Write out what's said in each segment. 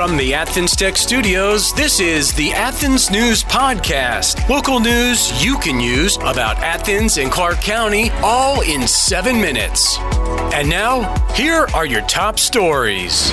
From the Athens Tech Studios, this is the Athens News Podcast. Local news you can use about Athens and Clarke County all in seven minutes. And now, here are your top stories.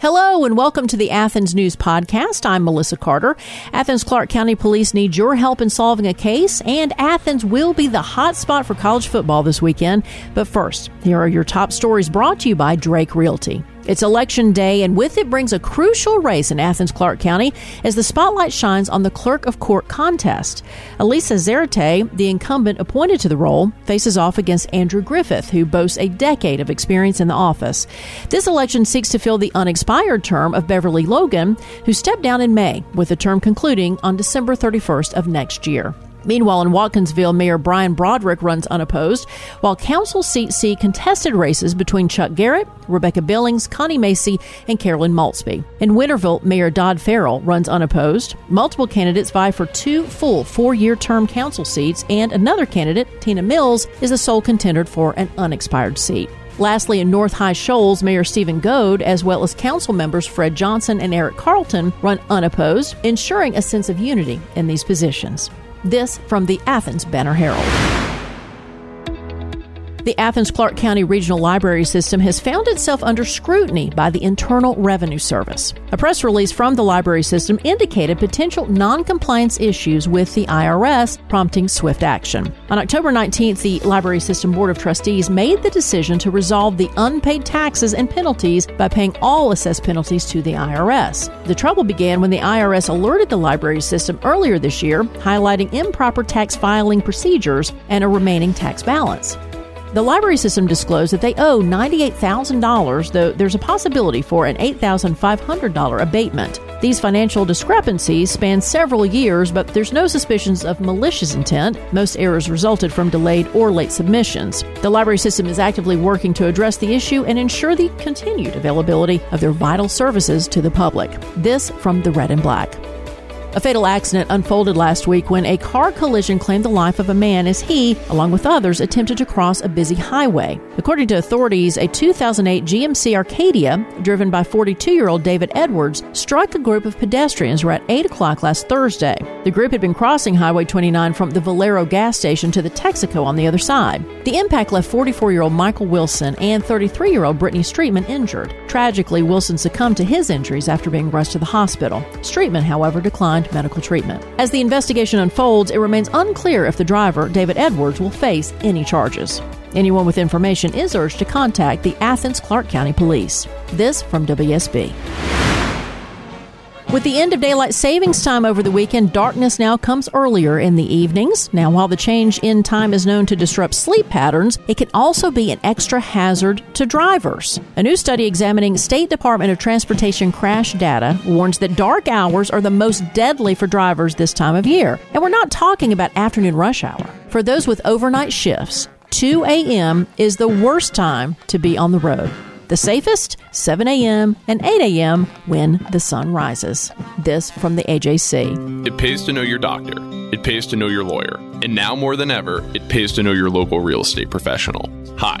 Hello and welcome to the Athens News Podcast. I'm Melissa Carter. Athens Clarke County Police need your help in solving a case, and Athens will be the hot spot for college football this weekend. But first, here are your top stories brought to you by Drake Realty. It's election day, and with it brings a crucial race in Athens Clarke County as the spotlight shines on the clerk of court contest. Elisa Zarate, the incumbent appointed to the role, faces off against Andrew Griffeth, who boasts a decade of experience in the office. This election seeks to fill the unexpired term of Beverly Logan, who stepped down in May, with the term concluding on December 31st of next year. Meanwhile, in Watkinsville, Mayor Brian Brodrick runs unopposed, while council seats see contested races between Chuck Garrett, Rebecca Billings, Connie Massey, and Carolyn Maultsby. In Winterville, Mayor Dodd Ferrelle runs unopposed. Multiple candidates vie for two full four year term council seats, and another candidate, Tina Mills, is the sole contender for an unexpired seat. Lastly, in North High Shoals, Mayor Stephen Goad, as well as council members Fred Johnson and Eric Carlton, run unopposed, ensuring a sense of unity in these positions. This from the Athens Banner Herald. The Athens Clarke County Regional Library System has found itself under scrutiny by the Internal Revenue Service. A press release from the library system indicated potential non-compliance issues with the IRS, prompting swift action. On October 19th, the Library System Board of Trustees made the decision to resolve the unpaid taxes and penalties by paying all assessed penalties to the IRS. The trouble began when the IRS alerted the library system earlier this year, highlighting improper tax filing procedures and a remaining tax balance. The library system disclosed that they owe $98,000, though there's a possibility for an $8,500 abatement. These financial discrepancies span several years, but there's no suspicions of malicious intent. Most errors resulted from delayed or late submissions. The library system is actively working to address the issue and ensure the continued availability of their vital services to the public. This from the Red and Black. A fatal accident unfolded last week when a car collision claimed the life of a man as he, along with others, attempted to cross a busy highway. According to authorities, a 2008 GMC Acadia, driven by 42 year old David Edwards, struck a group of pedestrians around 8 o'clock last Thursday. The group had been crossing Highway 29 from the Valero gas station to the Texaco on the other side. The impact left 44 year old Michael Wilson and 33 year old Brittany Streetman injured. Tragically, Wilson succumbed to his injuries after being rushed to the hospital. Streetman, however, declined medical treatment. As the investigation unfolds, it remains unclear if the driver, David Edwards, will face any charges. Anyone with information is urged to contact the Athens Clarke County Police. This from WSB. With the end of daylight savings time over the weekend, darkness now comes earlier in the evenings. Now, while the change in time is known to disrupt sleep patterns, it can also be an extra hazard to drivers. A new study examining State Department of Transportation crash data warns that dark hours are the most deadly for drivers this time of year. And we're not talking about afternoon rush hour. For those with overnight shifts, 2 a.m. is the worst time to be on the road. The safest, 7 a.m. and 8 a.m. when the sun rises. This from the AJC. It pays to know your doctor. It pays to know your lawyer. And now more than ever, it pays to know your local real estate professional. Hi,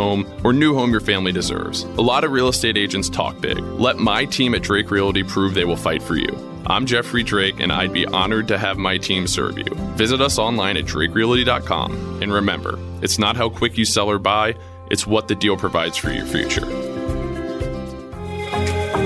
or new home your family deserves. A lot of real estate agents talk big. Let my team at Drake Realty prove they will fight for you. I'm Jeffrey Drake, and I'd be honored to have my team serve you. Visit us online at drakerealty.com. And remember, it's not how quick you sell or buy, it's what the deal provides for your future.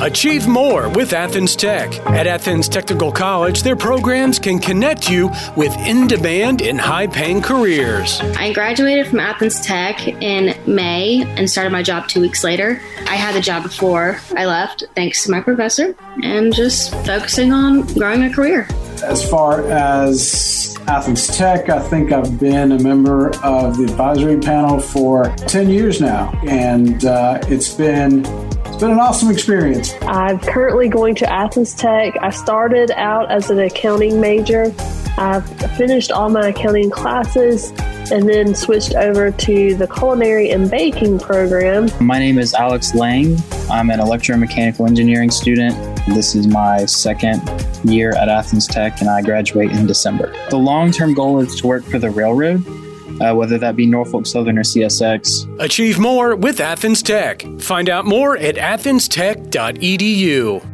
Achieve more with Athens Tech. At Athens Technical College, their programs can connect you with in demand and high paying careers. I graduated from Athens Tech in May and started my job two weeks later. I had the job before I left, thanks to my professor, and just focusing on growing a career. As far as Athens Tech, I think I've been a member of the advisory panel for 10 years now, and uh, it's been It's been an awesome experience. I'm currently going to Athens Tech. I started out as an accounting major. I've finished all my accounting classes and then switched over to the culinary and baking program. My name is Alex Lang. I'm an electromechanical engineering student. This is my second year at Athens Tech, and I graduate in December. The long term goal is to work for the railroad. Uh, whether that be Norfolk Southern or CSX. Achieve more with Athens Tech. Find out more at athenstech.edu.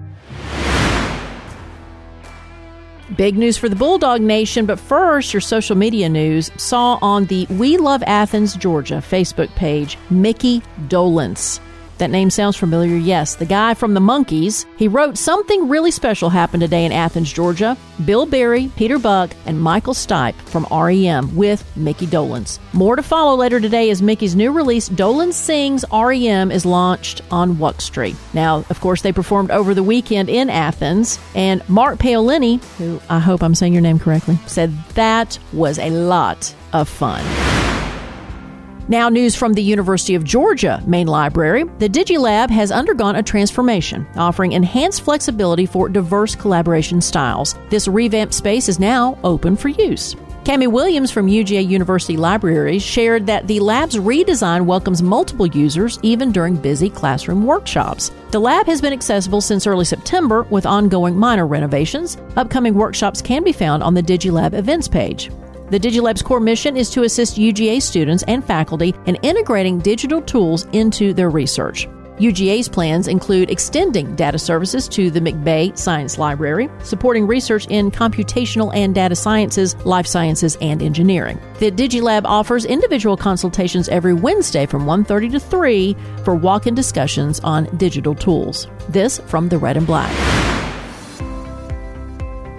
Big news for the Bulldog Nation, but first, your social media news saw on the We Love Athens, Georgia Facebook page Mickey Dolenz. That name sounds familiar. Yes, the guy from the Monkees. He wrote something really special happened today in Athens, Georgia. Bill Berry, Peter Buck, and Michael Stipe from REM with Mickey Dolenz. More to follow later today as Mickey's new release, Dolenz Sings REM, is launched on Wuck Street. Now, of course, they performed over the weekend in Athens, and Mark Paolini, who I hope I'm saying your name correctly, said that was a lot of fun. Now, news from the University of Georgia Main Library. The DigiLab has undergone a transformation, offering enhanced flexibility for diverse collaboration styles. This revamped space is now open for use. Cami Williams from UGA University Libraries shared that the lab's redesign welcomes multiple users even during busy classroom workshops. The lab has been accessible since early September with ongoing minor renovations. Upcoming workshops can be found on the DigiLab events page. The DigiLab's core mission is to assist UGA students and faculty in integrating digital tools into their research. UGA's plans include extending data services to the McBay Science Library, supporting research in computational and data sciences, life sciences, and engineering. The DigiLab offers individual consultations every Wednesday from 1:30 to 3 for walk-in discussions on digital tools. This from the Red and Black.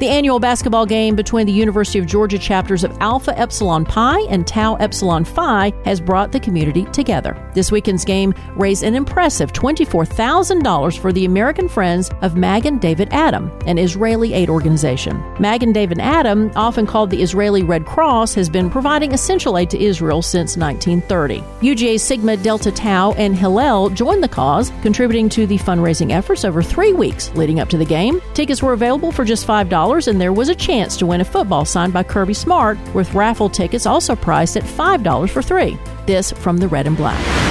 The annual basketball game between the University of Georgia chapters of Alpha Epsilon Pi and Tau Epsilon Phi has brought the community together. This weekend's game raised an impressive $24,000 for the American Friends of Magen David Adom, an Israeli aid organization. Magen David Adom, often called the Israeli Red Cross, has been providing essential aid to Israel since 1930. UGA Sigma Delta Tau and Hillel joined the cause, contributing to the fundraising efforts over three weeks leading up to the game. Tickets were available for just $5 and there was a chance to win a football signed by Kirby Smart, with raffle tickets also priced at $5 for three. This from the Red and Black.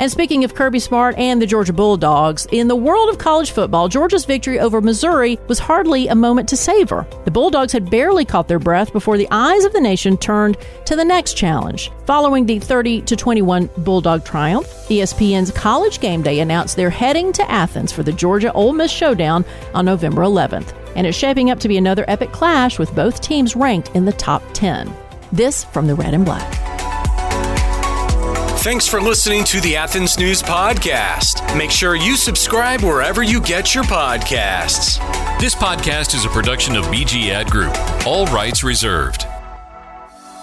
And speaking of Kirby Smart and the Georgia Bulldogs, in the world of college football, Georgia's victory over Missouri was hardly a moment to savor. The Bulldogs had barely caught their breath before the eyes of the nation turned to the next challenge. Following the 30 to 21 Bulldog triumph, ESPN's College Game Day announced they're heading to Athens for the Georgia Ole Miss showdown on November 11th. And it's shaping up to be another epic clash with both teams ranked in the top 10. This from the Red and Black. Thanks for listening to the Athens News Podcast. Make sure you subscribe wherever you get your podcasts. This podcast is a production of BG Ad Group. All rights reserved.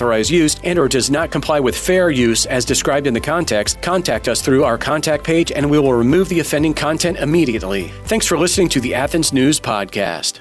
authorized use and or does not comply with fair use as described in the context, contact us through our contact page and we will remove the offending content immediately. Thanks for listening to the Athens News Podcast.